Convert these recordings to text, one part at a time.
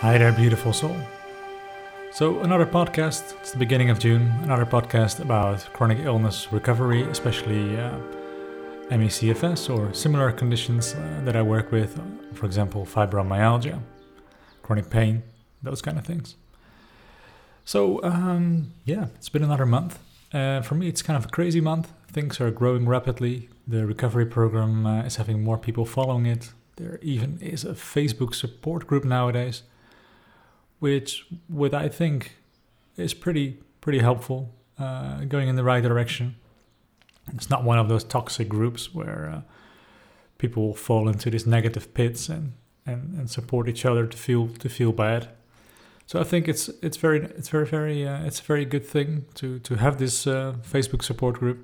Hi there, beautiful soul. So, another podcast. It's the beginning of June. Another podcast about chronic illness recovery, especially uh, ME/CFS or similar conditions uh, that I work with. For example, fibromyalgia, chronic pain, those kind of things. So, um, yeah, it's been another month. Uh, for me, it's kind of a crazy month. Things are growing rapidly. The recovery program uh, is having more people following it. There even is a Facebook support group nowadays, which, what I think, is pretty pretty helpful, uh, going in the right direction. It's not one of those toxic groups where uh, people fall into these negative pits and, and, and support each other to feel to feel bad. So I think it's it's very it's very very uh, it's a very good thing to to have this uh, Facebook support group.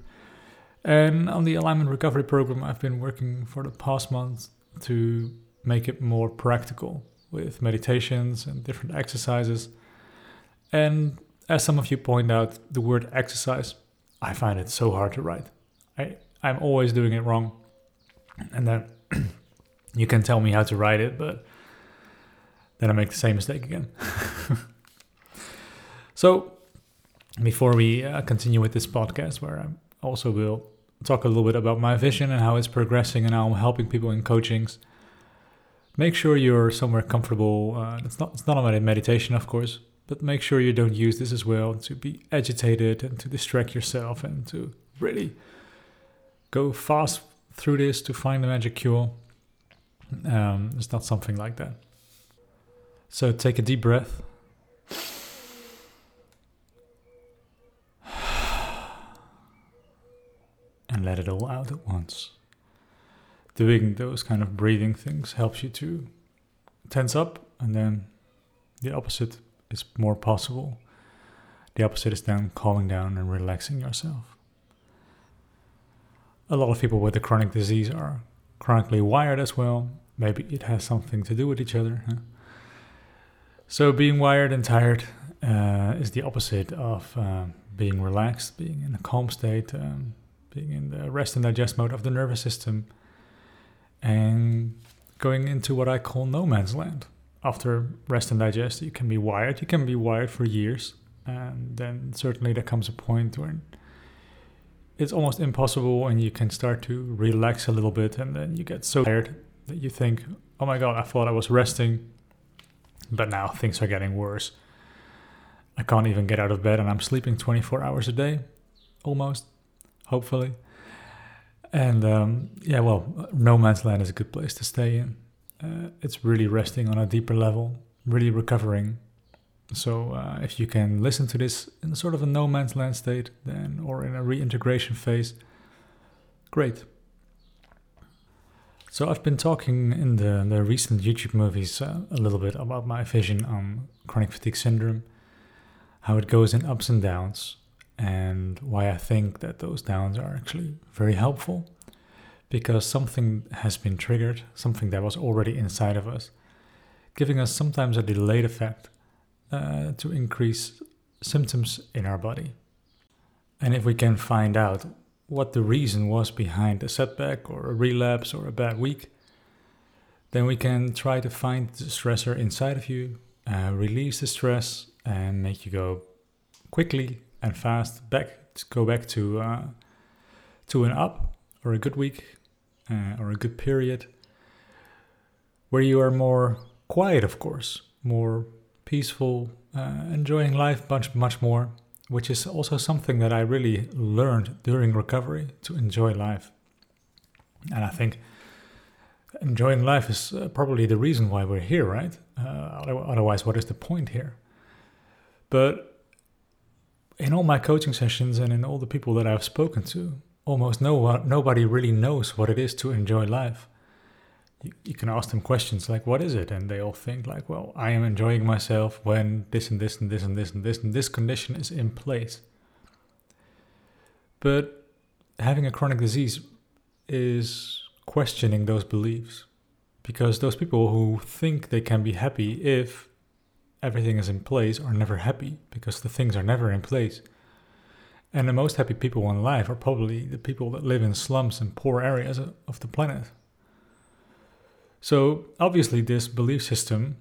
And on the alignment recovery program, I've been working for the past month to make it more practical with meditations and different exercises. And as some of you point out, the word exercise, I find it so hard to write. I I'm always doing it wrong, and then you can tell me how to write it, but then I make the same mistake again. so, before we uh, continue with this podcast, where I also will talk a little bit about my vision and how it's progressing and how I'm helping people in coachings, make sure you're somewhere comfortable. Uh, it's not it's not about meditation, of course, but make sure you don't use this as well to be agitated and to distract yourself and to really go fast through this to find the magic cure. Um, it's not something like that. So take a deep breath. And let it all out at once. Doing those kind of breathing things helps you to tense up, and then the opposite is more possible. The opposite is then calming down and relaxing yourself. A lot of people with a chronic disease are chronically wired as well. Maybe it has something to do with each other. Huh? So, being wired and tired uh, is the opposite of uh, being relaxed, being in a calm state, um, being in the rest and digest mode of the nervous system, and going into what I call no man's land. After rest and digest, you can be wired. You can be wired for years, and then certainly there comes a point when it's almost impossible, and you can start to relax a little bit, and then you get so tired that you think, "Oh my god, I thought I was resting." But now things are getting worse. I can't even get out of bed and I'm sleeping 24 hours a day, almost, hopefully. And um, yeah, well, no man's land is a good place to stay in. Uh, it's really resting on a deeper level, really recovering. So uh, if you can listen to this in sort of a no man's land state, then or in a reintegration phase, great. So I've been talking in the, the recent YouTube movies uh, a little bit about my vision on chronic fatigue syndrome, how it goes in ups and downs, and why I think that those downs are actually very helpful because something has been triggered, something that was already inside of us, giving us sometimes a delayed effect uh, to increase symptoms in our body. And if we can find out what the reason was behind a setback or a relapse or a bad week, then we can try to find the stressor inside of you, uh, release the stress, and make you go quickly and fast back to go back to uh, to an up or a good week uh, or a good period where you are more quiet, of course, more peaceful, uh, enjoying life much much more which is also something that I really learned during recovery to enjoy life. And I think enjoying life is uh, probably the reason why we're here, right? Uh, otherwise, what is the point here? But in all my coaching sessions and in all the people that I've spoken to, almost no nobody really knows what it is to enjoy life you, you can ask them questions like, what is it? And they all think like, well, I am enjoying myself when this and this and this and this and this and this condition is in place. But having a chronic disease is questioning those beliefs because those people who think they can be happy if everything is in place are never happy because the things are never in place. And the most happy people in life are probably the people that live in slums and poor areas of the planet. So obviously, this belief system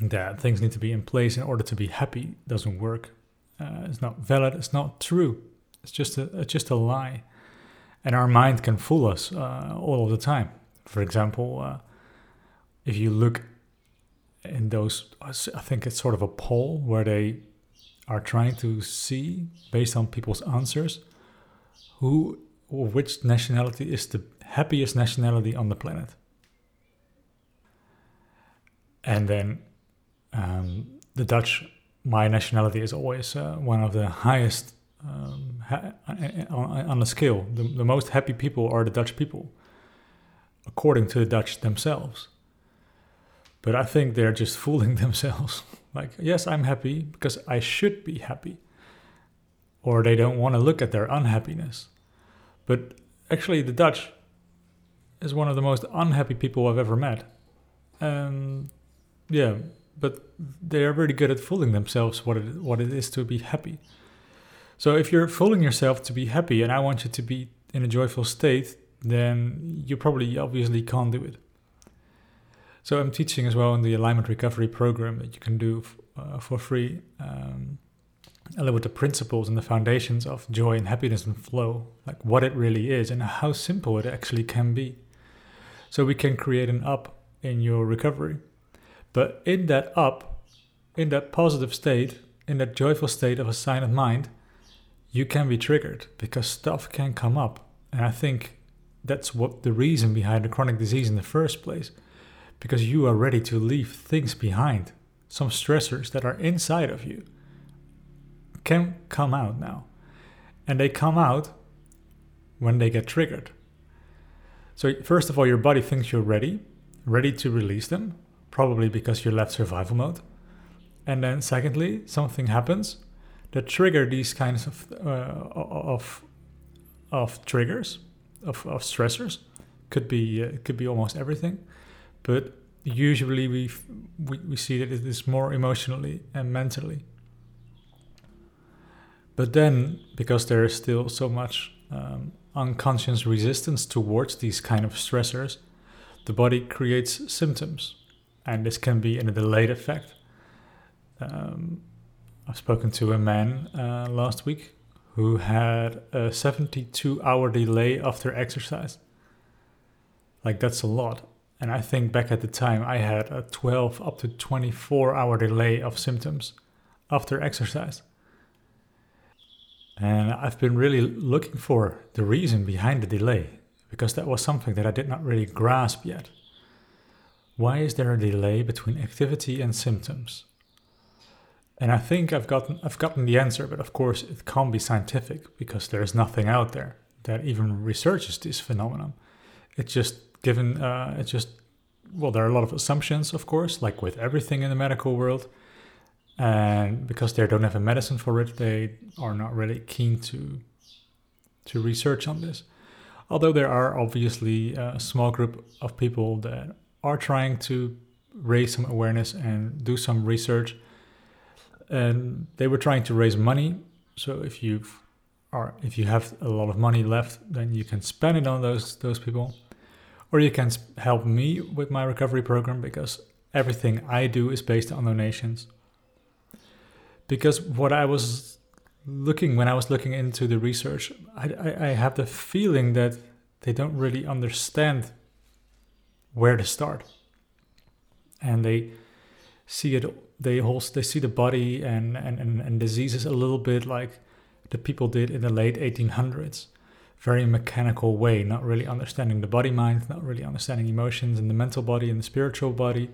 that things need to be in place in order to be happy doesn't work. Uh, it's not valid. It's not true. It's just a it's just a lie, and our mind can fool us uh, all of the time. For example, uh, if you look in those, I think it's sort of a poll where they are trying to see based on people's answers who or which nationality is the happiest nationality on the planet. And then um, the Dutch, my nationality is always uh, one of the highest um, ha- on, on the scale. The, the most happy people are the Dutch people, according to the Dutch themselves. But I think they're just fooling themselves. like, yes, I'm happy because I should be happy. Or they don't want to look at their unhappiness. But actually, the Dutch is one of the most unhappy people I've ever met. And yeah, but they are really good at fooling themselves what it what it is to be happy. So if you're fooling yourself to be happy, and I want you to be in a joyful state, then you probably obviously can't do it. So I'm teaching as well in the alignment recovery program that you can do f- uh, for free. Um, a little bit the principles and the foundations of joy and happiness and flow, like what it really is and how simple it actually can be. So we can create an up in your recovery. But in that up, in that positive state, in that joyful state of a sign of mind, you can be triggered because stuff can come up. And I think that's what the reason behind the chronic disease in the first place. Because you are ready to leave things behind, some stressors that are inside of you can come out now. And they come out when they get triggered. So, first of all, your body thinks you're ready, ready to release them, probably because you left survival mode. And then, secondly, something happens that trigger these kinds of uh, of of triggers of, of stressors. Could be uh, could be almost everything, but usually we, we we see that it is more emotionally and mentally. But then, because there is still so much um, unconscious resistance towards these kind of stressors, the body creates symptoms, and this can be in a delayed effect. Um, I've spoken to a man uh, last week who had a 72 hour delay after exercise. Like, that's a lot. And I think back at the time, I had a 12 up to 24 hour delay of symptoms after exercise. And I've been really looking for the reason behind the delay because that was something that I did not really grasp yet. Why is there a delay between activity and symptoms? And I think I've gotten I've gotten the answer, but of course it can't be scientific because there is nothing out there that even researches this phenomenon. It's just given uh, it's just well there are a lot of assumptions, of course, like with everything in the medical world and because they don't have a medicine for it, they are not really keen to to research on this. Although there are obviously a small group of people that are trying to raise some awareness and do some research, and they were trying to raise money. So if you are if you have a lot of money left, then you can spend it on those those people, or you can help me with my recovery program because everything I do is based on donations because what I was looking when I was looking into the research, I, I, I have the feeling that they don't really understand where to start, and they see it. They also they see the body and, and, and, and diseases a little bit like the people did in the late 1800s very mechanical way, not really understanding the body mind, not really understanding emotions and the mental body and the spiritual body,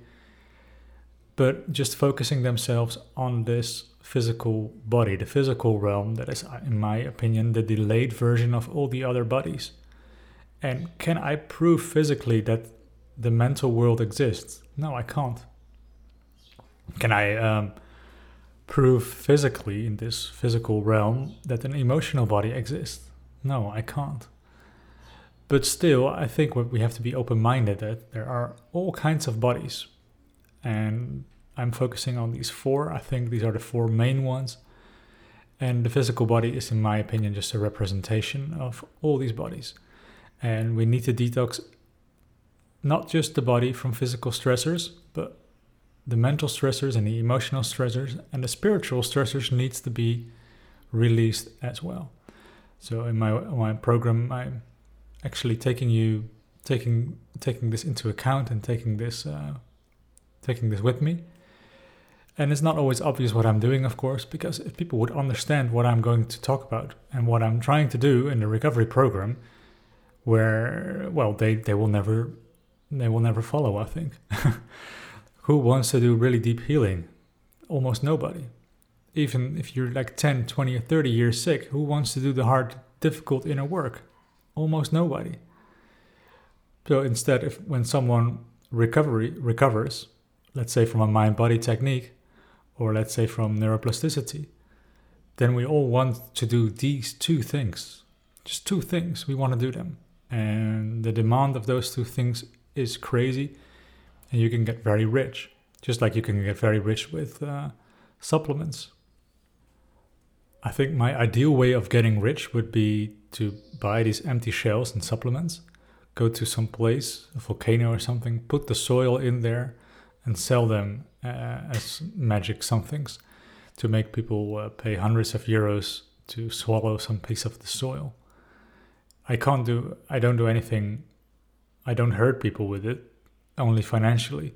but just focusing themselves on this physical body, the physical realm that is, in my opinion, the delayed version of all the other bodies. And can I prove physically that the mental world exists? No, I can't. Can I um, prove physically in this physical realm that an emotional body exists? No, I can't. But still, I think what we have to be open minded that there are all kinds of bodies. And I'm focusing on these four. I think these are the four main ones. And the physical body is, in my opinion, just a representation of all these bodies. And we need to detox not just the body from physical stressors, but the mental stressors and the emotional stressors and the spiritual stressors needs to be released as well. So in my my program, I'm actually taking you taking taking this into account and taking this uh, taking this with me. And it's not always obvious what I'm doing, of course, because if people would understand what I'm going to talk about and what I'm trying to do in the recovery program, where well they, they will never they will never follow, I think. Who wants to do really deep healing? Almost nobody. Even if you're like 10, 20, or 30 years sick, who wants to do the hard, difficult inner work? Almost nobody. So instead, if when someone recovery recovers, let's say from a mind body technique, or let's say from neuroplasticity, then we all want to do these two things. Just two things. We want to do them. And the demand of those two things is crazy. And you can get very rich, just like you can get very rich with uh, supplements. I think my ideal way of getting rich would be to buy these empty shells and supplements, go to some place, a volcano or something, put the soil in there, and sell them uh, as magic somethings to make people uh, pay hundreds of euros to swallow some piece of the soil. I can't do, I don't do anything, I don't hurt people with it, only financially.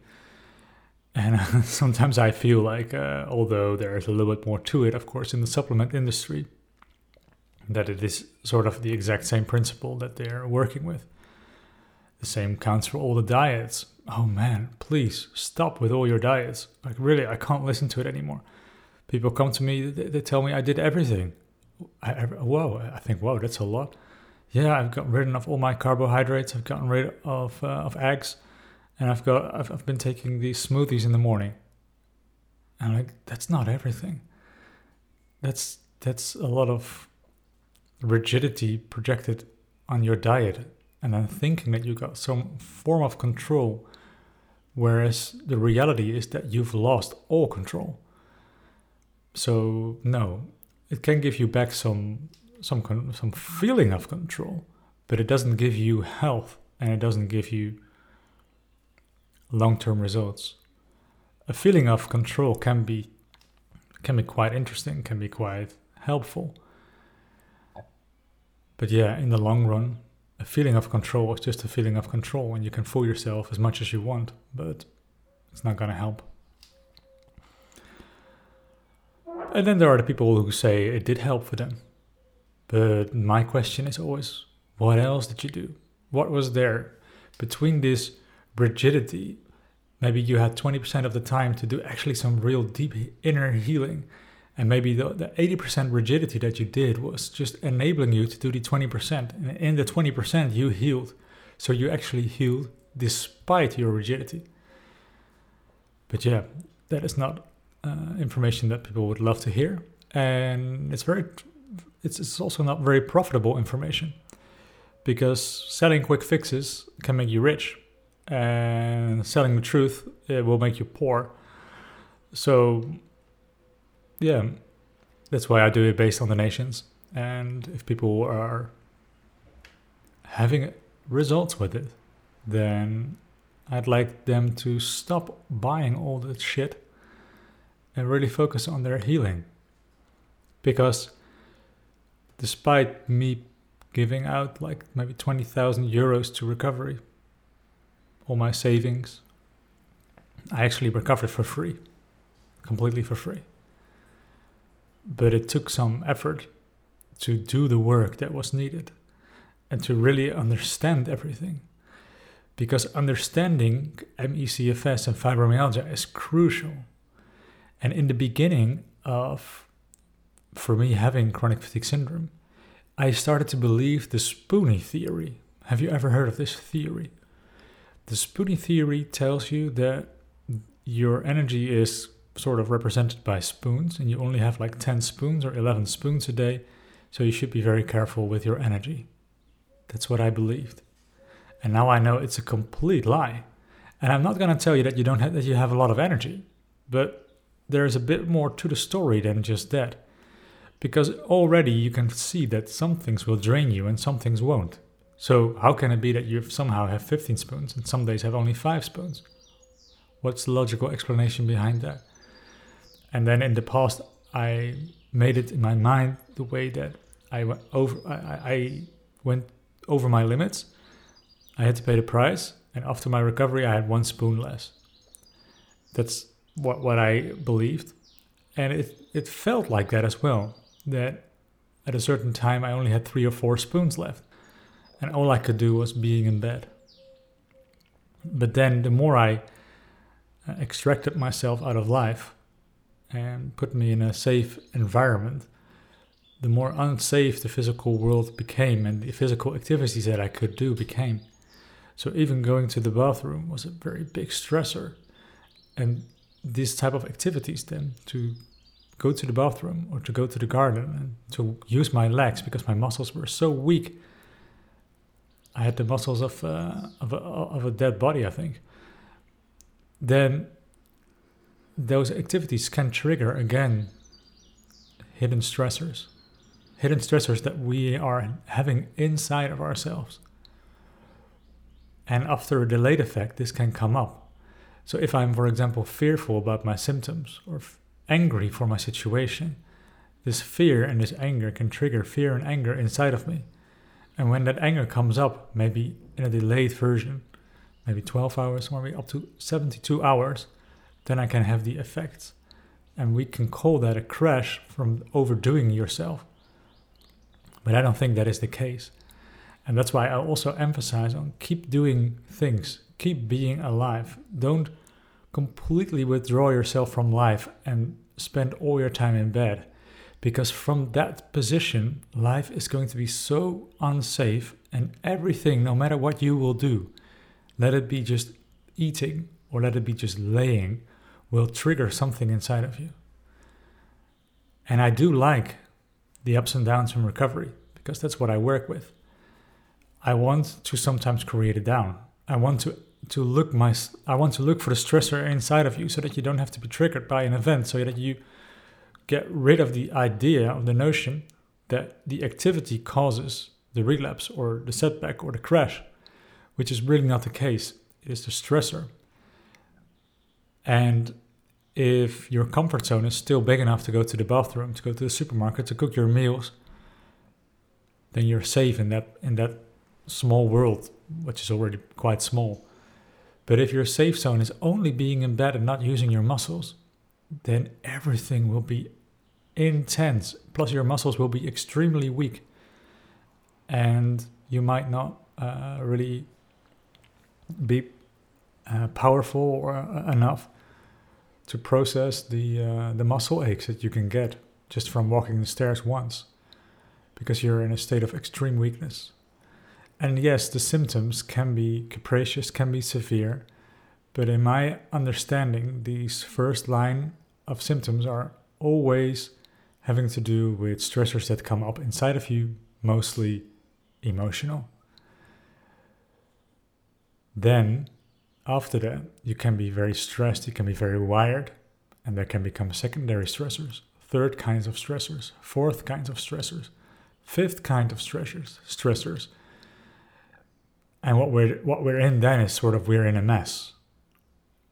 And sometimes I feel like, uh, although there is a little bit more to it, of course, in the supplement industry, that it is sort of the exact same principle that they're working with. The same counts for all the diets oh man, please stop with all your diets. Like, really, I can't listen to it anymore. People come to me, they, they tell me I did everything. I, I, whoa, I think, whoa, that's a lot. Yeah, I've gotten rid of all my carbohydrates. I've gotten rid of uh, of eggs, and I've got I've, I've been taking these smoothies in the morning. And I'm like, that's not everything. That's that's a lot of rigidity projected on your diet, and then thinking that you got some form of control Whereas the reality is that you've lost all control. So no, it can give you back some some some feeling of control, but it doesn't give you health and it doesn't give you long-term results. A feeling of control can be can be quite interesting, can be quite helpful. But yeah, in the long run, a feeling of control is just a feeling of control, and you can fool yourself as much as you want, but it's not going to help. And then there are the people who say it did help for them. But my question is always what else did you do? What was there between this rigidity? Maybe you had 20% of the time to do actually some real deep inner healing and maybe the, the 80% rigidity that you did was just enabling you to do the 20%. And in the 20%, you healed. So you actually healed despite your rigidity. But yeah, that is not uh, information that people would love to hear. And it's very, it's, it's also not very profitable information because selling quick fixes can make you rich and selling the truth it will make you poor. So yeah, that's why I do it based on the nations. And if people are having results with it, then I'd like them to stop buying all that shit and really focus on their healing. Because despite me giving out like maybe 20,000 euros to recovery, all my savings, I actually recovered for free, completely for free but it took some effort to do the work that was needed and to really understand everything. Because understanding ME/CFS and fibromyalgia is crucial. And in the beginning of, for me, having chronic fatigue syndrome, I started to believe the Spoonie theory. Have you ever heard of this theory? The Spoonie theory tells you that your energy is sort of represented by spoons, and you only have like 10 spoons or 11 spoons a day, so you should be very careful with your energy. That's what I believed. And now I know it's a complete lie. And I'm not going to tell you that you don't have, that you have a lot of energy, but there's a bit more to the story than just that. Because already you can see that some things will drain you and some things won't. So how can it be that you somehow have 15 spoons and some days have only 5 spoons? What's the logical explanation behind that? And then in the past, I made it in my mind the way that I went over. I, I went over my limits. I had to pay the price, and after my recovery, I had one spoon less. That's what what I believed, and it it felt like that as well. That at a certain time, I only had three or four spoons left, and all I could do was being in bed. But then, the more I uh, extracted myself out of life and put me in a safe environment, the more unsafe the physical world became and the physical activities that I could do became. So even going to the bathroom was a very big stressor. And these type of activities then to go to the bathroom or to go to the garden and to use my legs because my muscles were so weak. I had the muscles of, uh, of, a, of a dead body, I think. Then those activities can trigger again hidden stressors, hidden stressors that we are having inside of ourselves. And after a delayed effect, this can come up. So, if I'm, for example, fearful about my symptoms or f- angry for my situation, this fear and this anger can trigger fear and anger inside of me. And when that anger comes up, maybe in a delayed version, maybe 12 hours, maybe up to 72 hours, then I can have the effects. And we can call that a crash from overdoing yourself. But I don't think that is the case. And that's why I also emphasize on keep doing things, keep being alive. Don't completely withdraw yourself from life and spend all your time in bed. Because from that position, life is going to be so unsafe, and everything, no matter what you will do, let it be just eating or let it be just laying, will trigger something inside of you. And I do like the ups and downs from recovery because that's what I work with. I want to sometimes create a down. I want to to look my I want to look for the stressor inside of you so that you don't have to be triggered by an event so that you get rid of the idea of the notion that the activity causes the relapse or the setback or the crash, which is really not the case. It is the stressor. And if your comfort zone is still big enough to go to the bathroom, to go to the supermarket, to cook your meals, then you're safe in that in that small world, which is already quite small. But if your safe zone is only being in bed and not using your muscles, then everything will be intense. Plus, your muscles will be extremely weak, and you might not uh, really be uh, powerful or uh, enough to process the uh, the muscle aches that you can get just from walking the stairs once because you're in a state of extreme weakness. And yes, the symptoms can be capricious, can be severe, but in my understanding, these first line of symptoms are always having to do with stressors that come up inside of you, mostly emotional. Then after that, you can be very stressed, you can be very wired, and there can become secondary stressors, third kinds of stressors, fourth kinds of stressors, fifth kind of stressors, stressors. And what we're what we're in then is sort of we're in a mess.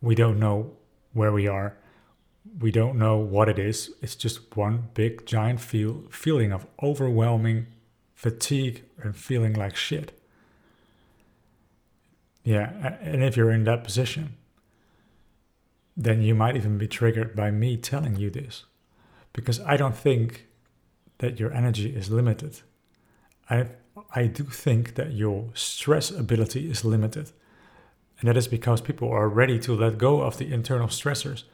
We don't know where we are. We don't know what it is. It's just one big giant feel feeling of overwhelming fatigue and feeling like shit. Yeah, and if you're in that position, then you might even be triggered by me telling you this. Because I don't think that your energy is limited. I, I do think that your stress ability is limited. And that is because people are ready to let go of the internal stressors.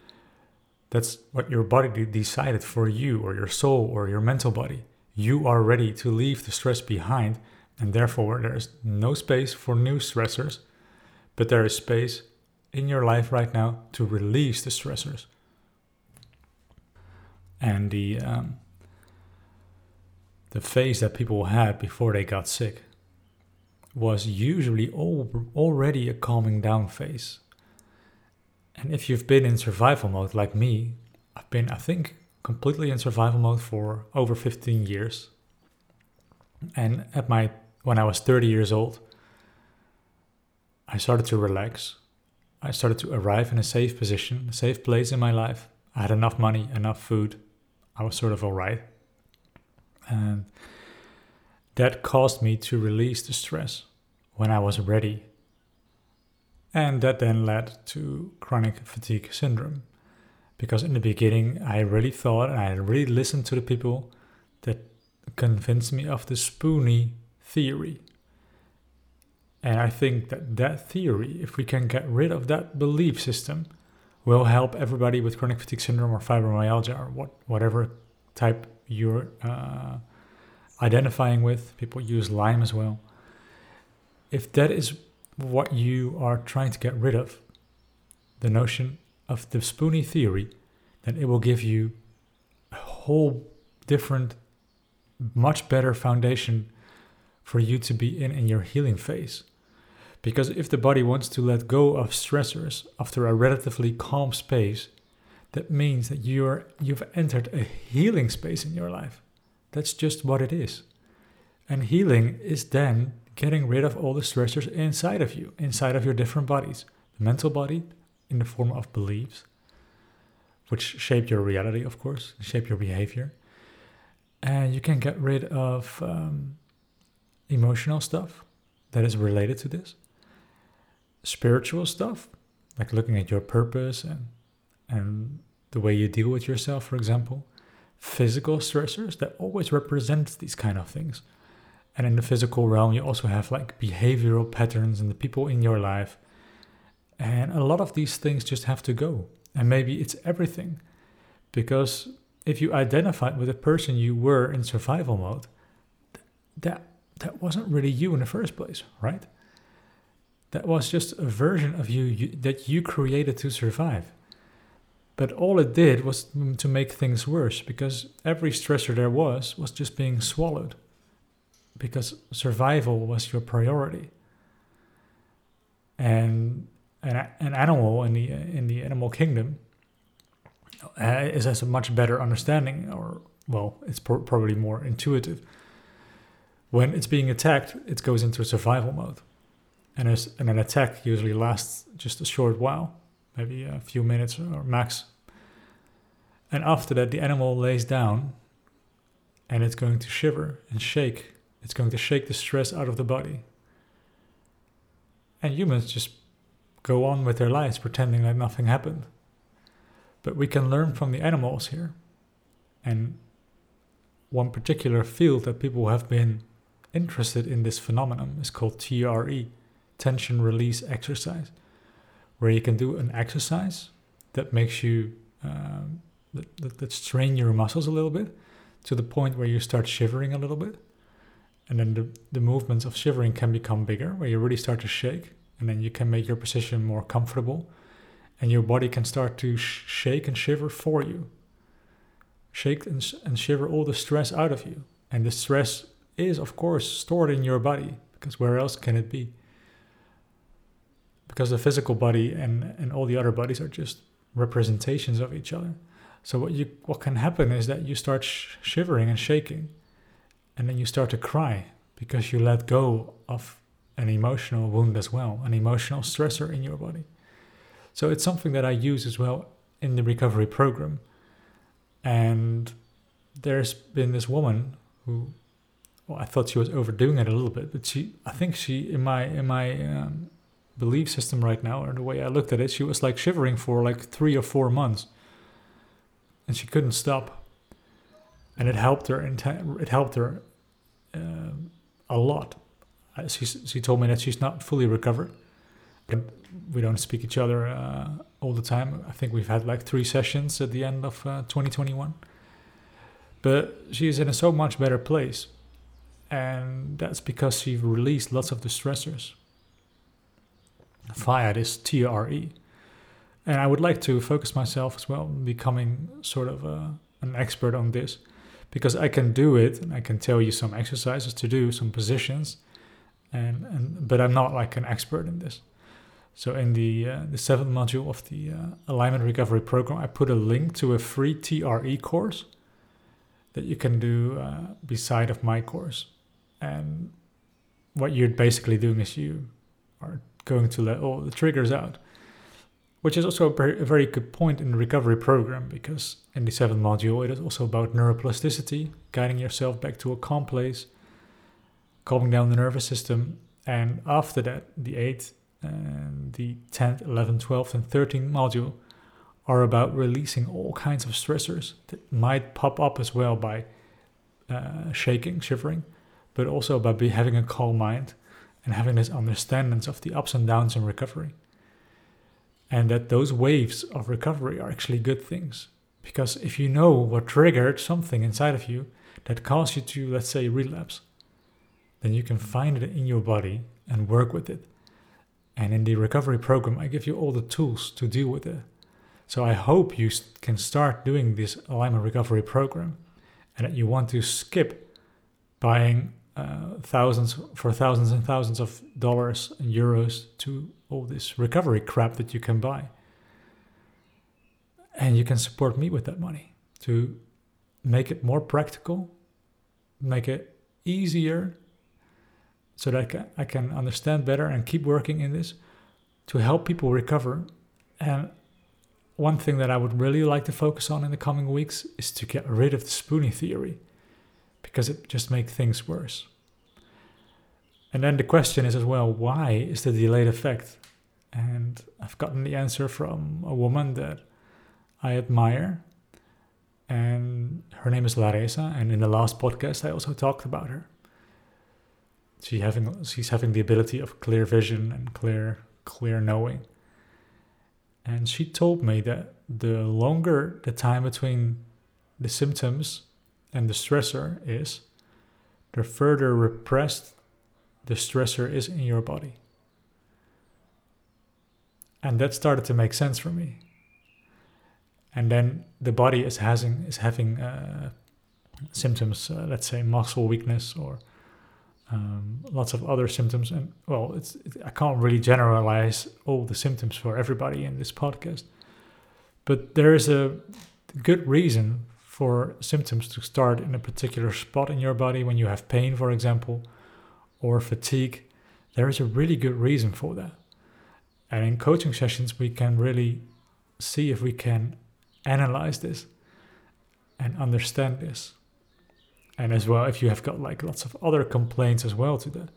That's what your body decided for you, or your soul, or your mental body. You are ready to leave the stress behind, and therefore there is no space for new stressors but there is space in your life right now to release the stressors. And the um, the phase that people had before they got sick was usually all, already a calming down phase. And if you've been in survival mode like me, I've been, I think, completely in survival mode for over 15 years. And at my when I was 30 years old, I started to relax. I started to arrive in a safe position, a safe place in my life. I had enough money, enough food. I was sort of all right. And that caused me to release the stress when I was ready. And that then led to chronic fatigue syndrome. Because in the beginning, I really thought and I really listened to the people that convinced me of the spoony theory. And I think that that theory, if we can get rid of that belief system, will help everybody with chronic fatigue syndrome or fibromyalgia or what, whatever type you're uh, identifying with. People use Lyme as well. If that is what you are trying to get rid of, the notion of the spoony theory, then it will give you a whole different, much better foundation for you to be in in your healing phase. Because if the body wants to let go of stressors after a relatively calm space, that means that you're you've entered a healing space in your life. That's just what it is. And healing is then getting rid of all the stressors inside of you, inside of your different bodies. The mental body in the form of beliefs, which shape your reality, of course, shape your behavior. And you can get rid of um, emotional stuff that is related to this spiritual stuff, like looking at your purpose and and the way you deal with yourself, for example, physical stressors that always represent these kind of things. And in the physical realm, you also have like behavioral patterns and the people in your life. And a lot of these things just have to go. And maybe it's everything. Because if you identified with the person you were in survival mode, that that wasn't really you in the first place, right? That was just a version of you, you, that you created to survive. But all it did was to make things worse because every stressor there was was just being swallowed because survival was your priority. And an, an animal in the in the animal kingdom uh, is has a much better understanding, or well, it's pro- probably more intuitive. When it's being attacked, it goes into a survival mode and, and an attack usually lasts just a short while, maybe a few minutes or max. And after that, the animal lays down and it's going to shiver and shake. It's going to shake the stress out of the body. And humans just go on with their lives pretending like nothing happened. But we can learn from the animals here. And one particular field that people have been interested in this phenomenon is called TRE tension release exercise, where you can do an exercise that makes you um, that, that, that strain your muscles a little bit to the point where you start shivering a little bit. And then the, the movements of shivering can become bigger, where you really start to shake, and then you can make your position more comfortable, and your body can start to sh- shake and shiver for you. Shake and, sh- and shiver all the stress out of you. And the stress is, of course, stored in your body, because where else can it be? because the physical body and, and all the other bodies are just representations of each other. So what you what can happen is that you start sh- shivering and shaking, and then you start to cry because you let go of an emotional wound as well, an emotional stressor in your body. So it's something that I use as well in the recovery program. And there's been this woman who, well, I thought she was overdoing it a little bit, but she, I think she, in my in my um, belief system right now, or the way I looked at it, she was like shivering for like three or four months, and she couldn't stop. And it helped her. It helped her uh, a lot. She she told me that she's not fully recovered. We don't speak each other uh, all the time. I think we've had like three sessions at the end of uh, 2021. But she's in a so much better place, and that's because she released lots of the stressors via this TRE. And I would like to focus myself as well, becoming sort of a, an expert on this, because I can do it and I can tell you some exercises to do, some positions, and, and but I'm not like an expert in this. So in the uh, the seventh module of the uh, alignment recovery program, I put a link to a free TRE course that you can do uh, beside of my course. And what you're basically doing is you are going to let all the triggers out. Which is also a very, good point in the recovery program because in the seventh module it is also about neuroplasticity, guiding yourself back to a calm place, calming down the nervous system, and after that, the eighth, and the 10th, 11th, 12th, and 13th module are about releasing all kinds of stressors that might pop up as well by uh, shaking, shivering, but also by having a calm mind and having this understanding of the ups and downs in recovery. And that those waves of recovery are actually good things. Because if you know what triggered something inside of you that caused you to, let's say, relapse, then you can find it in your body and work with it. And in the recovery program, I give you all the tools to deal with it. So I hope you can start doing this alignment recovery program and that you want to skip buying uh, thousands for thousands and thousands of dollars and euros to all this recovery crap that you can buy. And you can support me with that money to make it more practical, make it easier so that I can, I can understand better and keep working in this to help people recover. And one thing that I would really like to focus on in the coming weeks is to get rid of the spoonie theory because it just makes things worse. And then the question is as well, why is the delayed effect? And I've gotten the answer from a woman that I admire, and her name is Larissa. And in the last podcast, I also talked about her. She having she's having the ability of clear vision and clear clear knowing. And she told me that the longer the time between the symptoms and the stressor is, the further repressed the stressor is in your body. And that started to make sense for me. And then the body is having is having uh, symptoms, uh, let's say muscle weakness or um, lots of other symptoms. And well, it's it, I can't really generalize all the symptoms for everybody in this podcast, but there is a good reason for symptoms to start in a particular spot in your body when you have pain, for example, or fatigue. There is a really good reason for that. And in coaching sessions, we can really see if we can analyze this and understand this and as well if you have got like lots of other complaints as well to that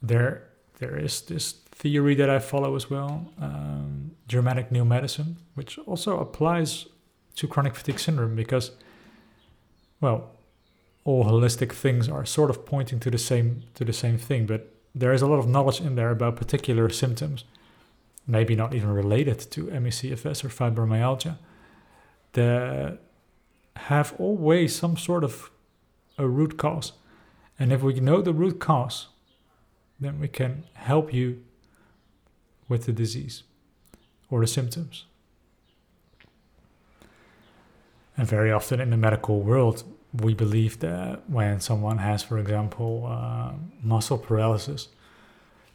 there there is this theory that i follow as well um, germanic new medicine which also applies to chronic fatigue syndrome because well all holistic things are sort of pointing to the same to the same thing but there is a lot of knowledge in there about particular symptoms maybe not even related to ME/CFS or fibromyalgia that have always some sort of a root cause. And if we know the root cause, then we can help you with the disease or the symptoms. And very often in the medical world, we believe that when someone has, for example, uh, muscle paralysis,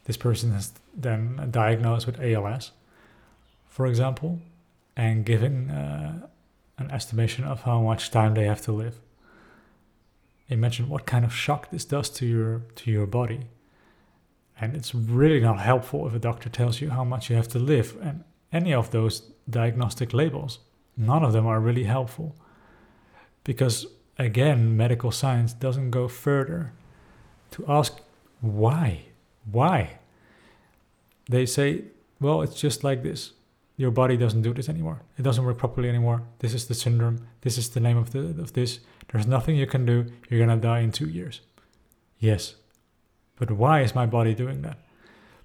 this person is then diagnosed with ALS, for example, and given uh, an estimation of how much time they have to live imagine what kind of shock this does to your to your body. And it's really not helpful if a doctor tells you how much you have to live. And any of those diagnostic labels, none of them are really helpful. Because again, medical science doesn't go further to ask why. Why? They say, well, it's just like this. Your body doesn't do this anymore. It doesn't work properly anymore. This is the syndrome. This is the name of the of this. There's nothing you can do. You're going to die in two years. Yes. But why is my body doing that?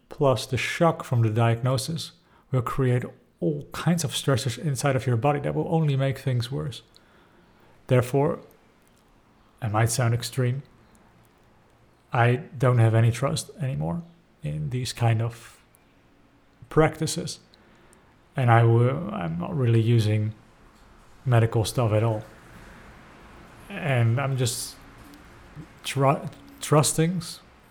Plus, the shock from the diagnosis will create all kinds of stressors inside of your body that will only make things worse. Therefore, it might sound extreme. I don't have any trust anymore in these kind of practices. And I will, I'm not really using medical stuff at all and I'm just tr- trusting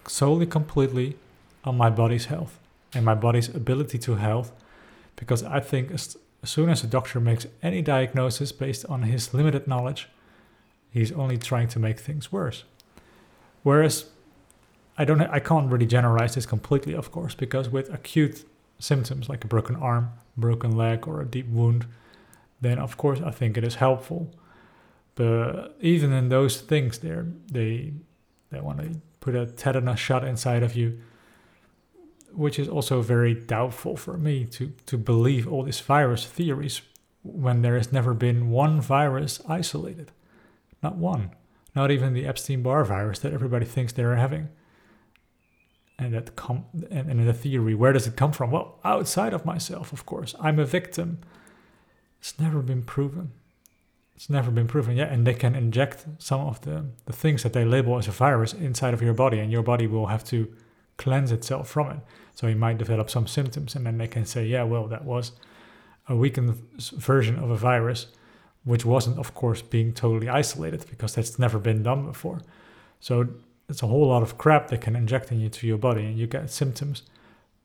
solely completely on my body's health and my body's ability to health because I think as, as soon as a doctor makes any diagnosis based on his limited knowledge, he's only trying to make things worse. Whereas I don't I can't really generalize this completely, of course, because with acute symptoms like a broken arm, broken leg, or a deep wound, then of course I think it is helpful. But even in those things, they they they want to put a tetanus shot inside of you, which is also very doubtful for me to to believe all these virus theories when there has never been one virus isolated, not one, not even the Epstein-Barr virus that everybody thinks they're having. And that com- and, and the theory, where does it come from? Well, outside of myself, of course. I'm a victim. It's never been proven. It's never been proven yet. And they can inject some of the, the things that they label as a virus inside of your body, and your body will have to cleanse itself from it. So you might develop some symptoms, and then they can say, yeah, well, that was a weakened version of a virus, which wasn't, of course, being totally isolated because that's never been done before. So it's a whole lot of crap they can inject into your body, and you get symptoms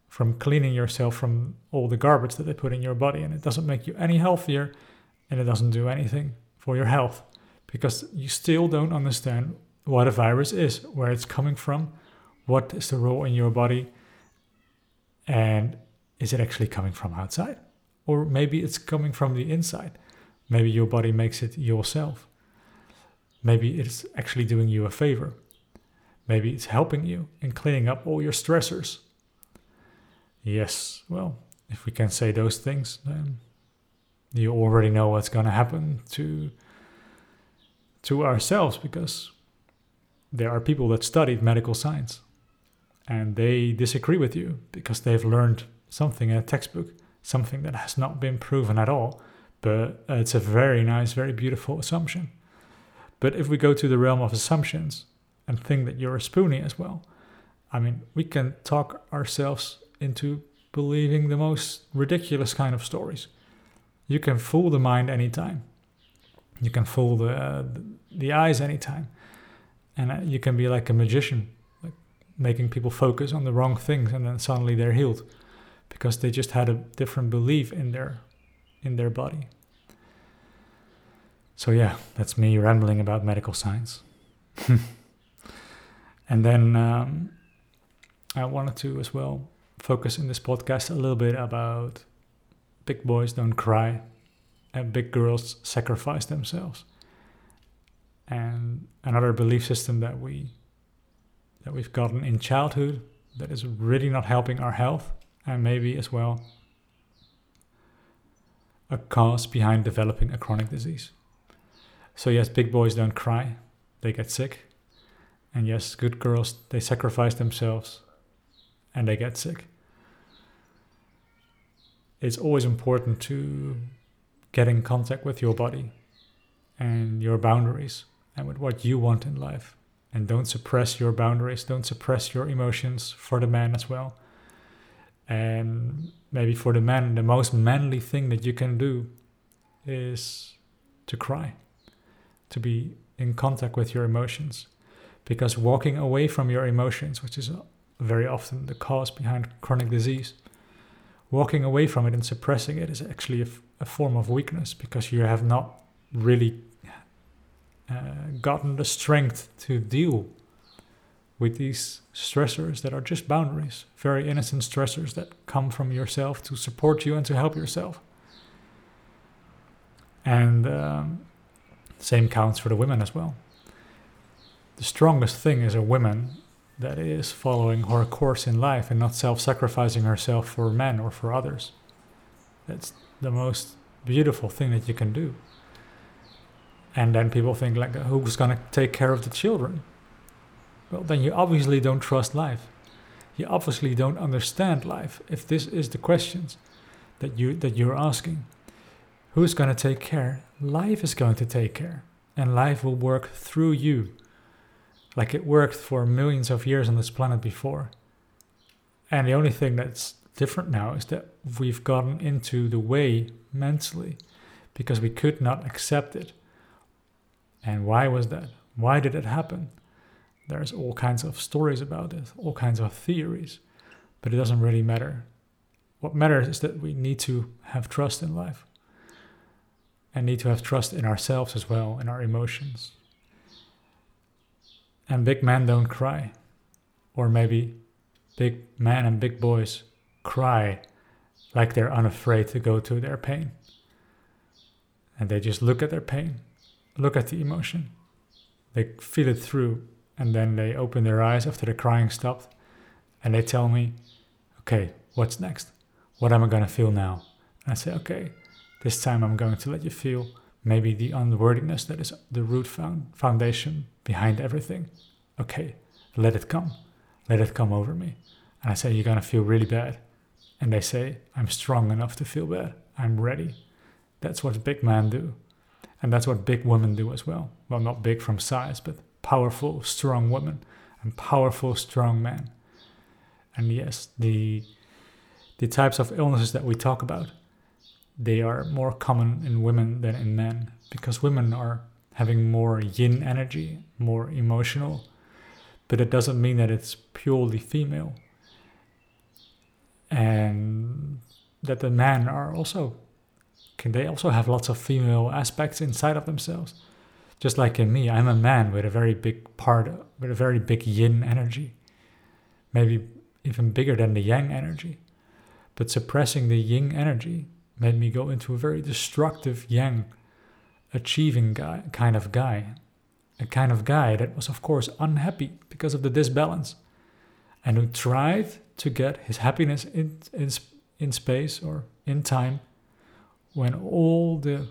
from cleaning yourself from all the garbage that they put in your body, and it doesn't make you any healthier and it doesn't do anything for your health because you still don't understand what a virus is, where it's coming from, what is the role in your body, and is it actually coming from outside? Or maybe it's coming from the inside. Maybe your body makes it yourself. Maybe it's actually doing you a favor. Maybe it's helping you in cleaning up all your stressors. Yes, well, if we can say those things, then you already know what's going to happen to to ourselves because there are people that studied medical science and they disagree with you because they've learned something in a textbook something that has not been proven at all. But it's a very nice very beautiful assumption. But if we go to the realm of assumptions and think that you're a spoonie as well i mean we can talk ourselves into believing the most ridiculous kind of stories. You can fool the mind anytime. You can fool the uh, the eyes anytime, and uh, you can be like a magician, making people focus on the wrong things, and then suddenly they're healed, because they just had a different belief in their in their body. So yeah, that's me rambling about medical science. and then um, I wanted to as well focus in this podcast a little bit about big boys don't cry and big girls sacrifice themselves. And another belief system that we that we've gotten in childhood that is really not helping our health and maybe as well a cause behind developing a chronic disease. So yes, big boys don't cry, they get sick. And yes, good girls, they sacrifice themselves and they get sick it's always important to get in contact with your body and your boundaries and with what you want in life. And don't suppress your boundaries, don't suppress your emotions for the man as well. And maybe for the man, the most manly thing that you can do is to cry, to be in contact with your emotions. Because walking away from your emotions, which is very often the cause behind chronic disease, walking away from it and suppressing it is actually a, a form of weakness because you have not really gotten the strength to deal with these stressors that are just boundaries, very innocent stressors that come from yourself to support you and to help yourself. And um, same counts for the women as well. The strongest thing is a woman that is following her course in life and not self sacrificing herself for men or for others. That's the most beautiful thing that you can do. And then people think, like, who's to take care of the children? Well, then you obviously don't trust life. You obviously don't understand life if this is the questions that, you, that you're asking. Who's to take care? Life is going to take care. And life will work through you like it worked for millions of years on this planet before. And the only thing that's different now is that we've gotten into the way mentally because we could not accept it. And why was that? Why did it happen? There's all kinds of stories about it, all kinds of theories, but it doesn't really matter. What matters is that we need to have trust in life and need to have trust in ourselves as well, in our emotions. And big men don't cry. Or maybe big men and big boys cry like they're unafraid to go to their pain. And they just look at their pain, look at the emotion, they feel it through, and then they open their eyes after the crying stopped and they tell me, okay, what's next? What am I going to feel now? And I say, okay, this time I'm going to let you feel maybe the unworthiness that is the root found foundation behind everything. Okay, let it come. Let it come over me. And I say, You're going to feel really bad. And they say, I'm strong enough to feel bad. I'm ready. That's what big men do. And that's what big women do as well. Well, not big from size, but powerful, strong women and powerful, strong men. And yes, the the types of illnesses that we talk about, they are more common in women than in men because women are having more yin energy, more emotional, but it doesn't mean that it's purely female. And that the men are also can they also have lots of female aspects inside of themselves. Just like in me, I'm a man with a very big part, with a very big yin energy. Maybe even bigger than the yang energy. But suppressing the yin energy made me go into a very destructive yang, achieving guy, kind of guy. A kind of guy that was, of course, unhappy because of the disbalance and who tried to get his happiness in, in, in space or in time when all the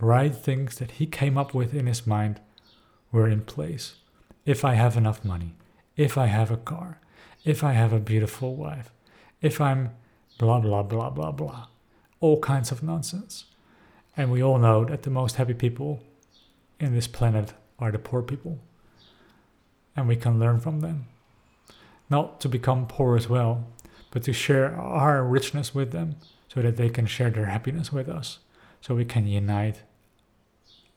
right things that he came up with in his mind were in place. If I have enough money, if I have a car, if I have a beautiful wife, if I'm blah, blah, blah, blah, blah. All kinds of nonsense. And we all know that the most happy people in this planet are the poor people. And we can learn from them. Not to become poor as well, but to share our richness with them so that they can share their happiness with us. So we can unite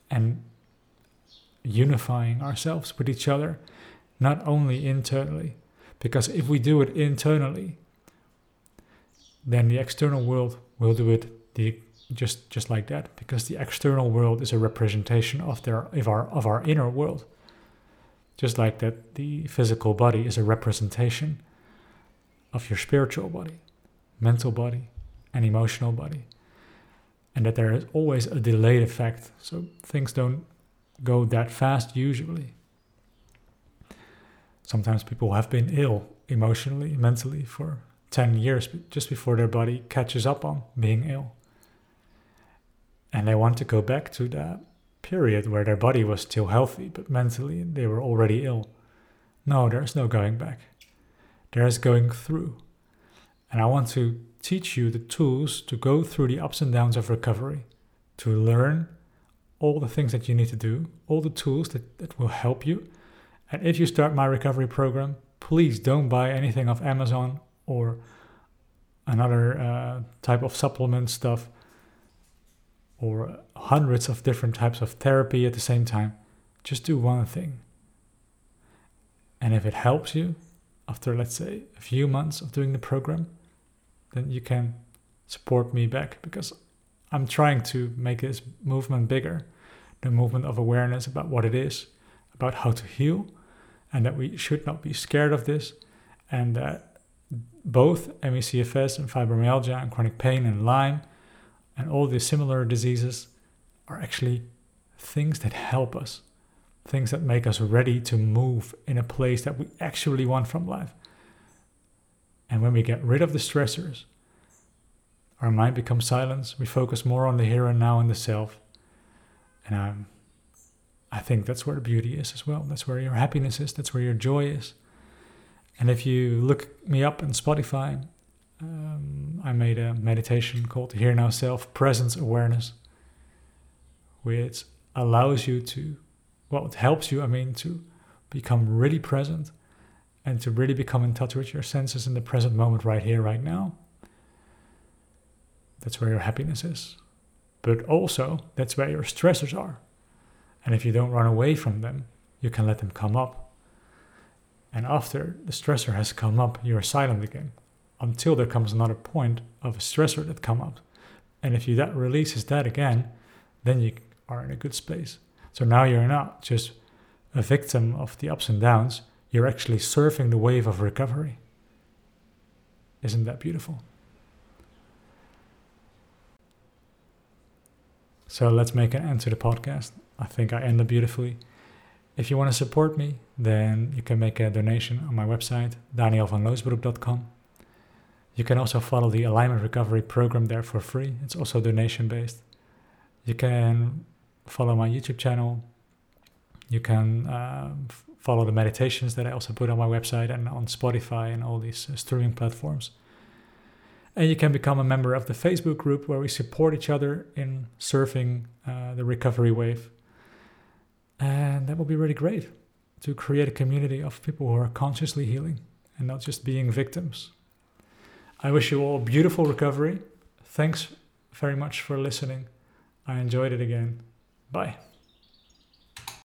and unifying ourselves with each other, not only internally, because if we do it internally, then the external world will do it the, just just like that, because the external world is a representation of their of our of our inner world. Just like that, the physical body is a representation of your spiritual body, mental body, and emotional body. And that there is always a delayed effect. So things don't go that fast usually. Sometimes people have been ill emotionally, mentally for 10 years just before their body catches up on being ill. And they want to go back to that period where their body was still healthy, but mentally they were already ill. No, there's no going back. There's going through. And I want to teach you the tools to go through the ups and downs of recovery, to learn all the things that you need to do, all the tools that, that will help you and if you start my recovery program, please don't buy anything off Amazon or another uh, type of supplement stuff or hundreds of different types of therapy at the same time. Just do one thing. And if it helps you after, let's say, a few months of doing the program, then you can support me back because I'm trying to make this movement bigger the movement of awareness about what it is, about how to heal and that we should not be scared of this, and that both ME/CFS and fibromyalgia and chronic pain and Lyme and all these similar diseases are actually things that help us, things that make us ready to move in a place that we actually want from life. And when we get rid of the stressors, our mind becomes silence. We focus more on the here and now and the self. And I'm I think that's where the beauty is as well. That's where your happiness is. That's where your joy is. And if you look me up on Spotify, um, I made a meditation called Here Now Self Presence Awareness, which allows you to, well, it helps you, I mean, to become really present and to really become in touch with your senses in the present moment, right here, right now. That's where your happiness is. But also, that's where your stressors are. And if you don't run away from them, you can let them come up. And after the stressor has come up, you are silent again until there comes another point of a stressor that come up. And if you that releases that again, then you are in a good space. So now you're not just a victim of the ups and downs, you're actually surfing the wave of recovery. Isn't that beautiful? So let's make an end to the podcast. I think I ended beautifully. If you want to support me, then you can make a donation on my website, danielvanloosbroek.com. You can also follow the Alignment Recovery program there for free. It's also donation based. You can follow my YouTube channel. You can uh, follow the meditations that I also put on my website and on Spotify and all these uh, streaming platforms. And you can become a member of the Facebook group where we support each other in surfing uh, the recovery wave. And that will be really great to create a community of people who are consciously healing and not just being victims. I wish you all beautiful recovery. Thanks very much for listening. I enjoyed it again. Bye.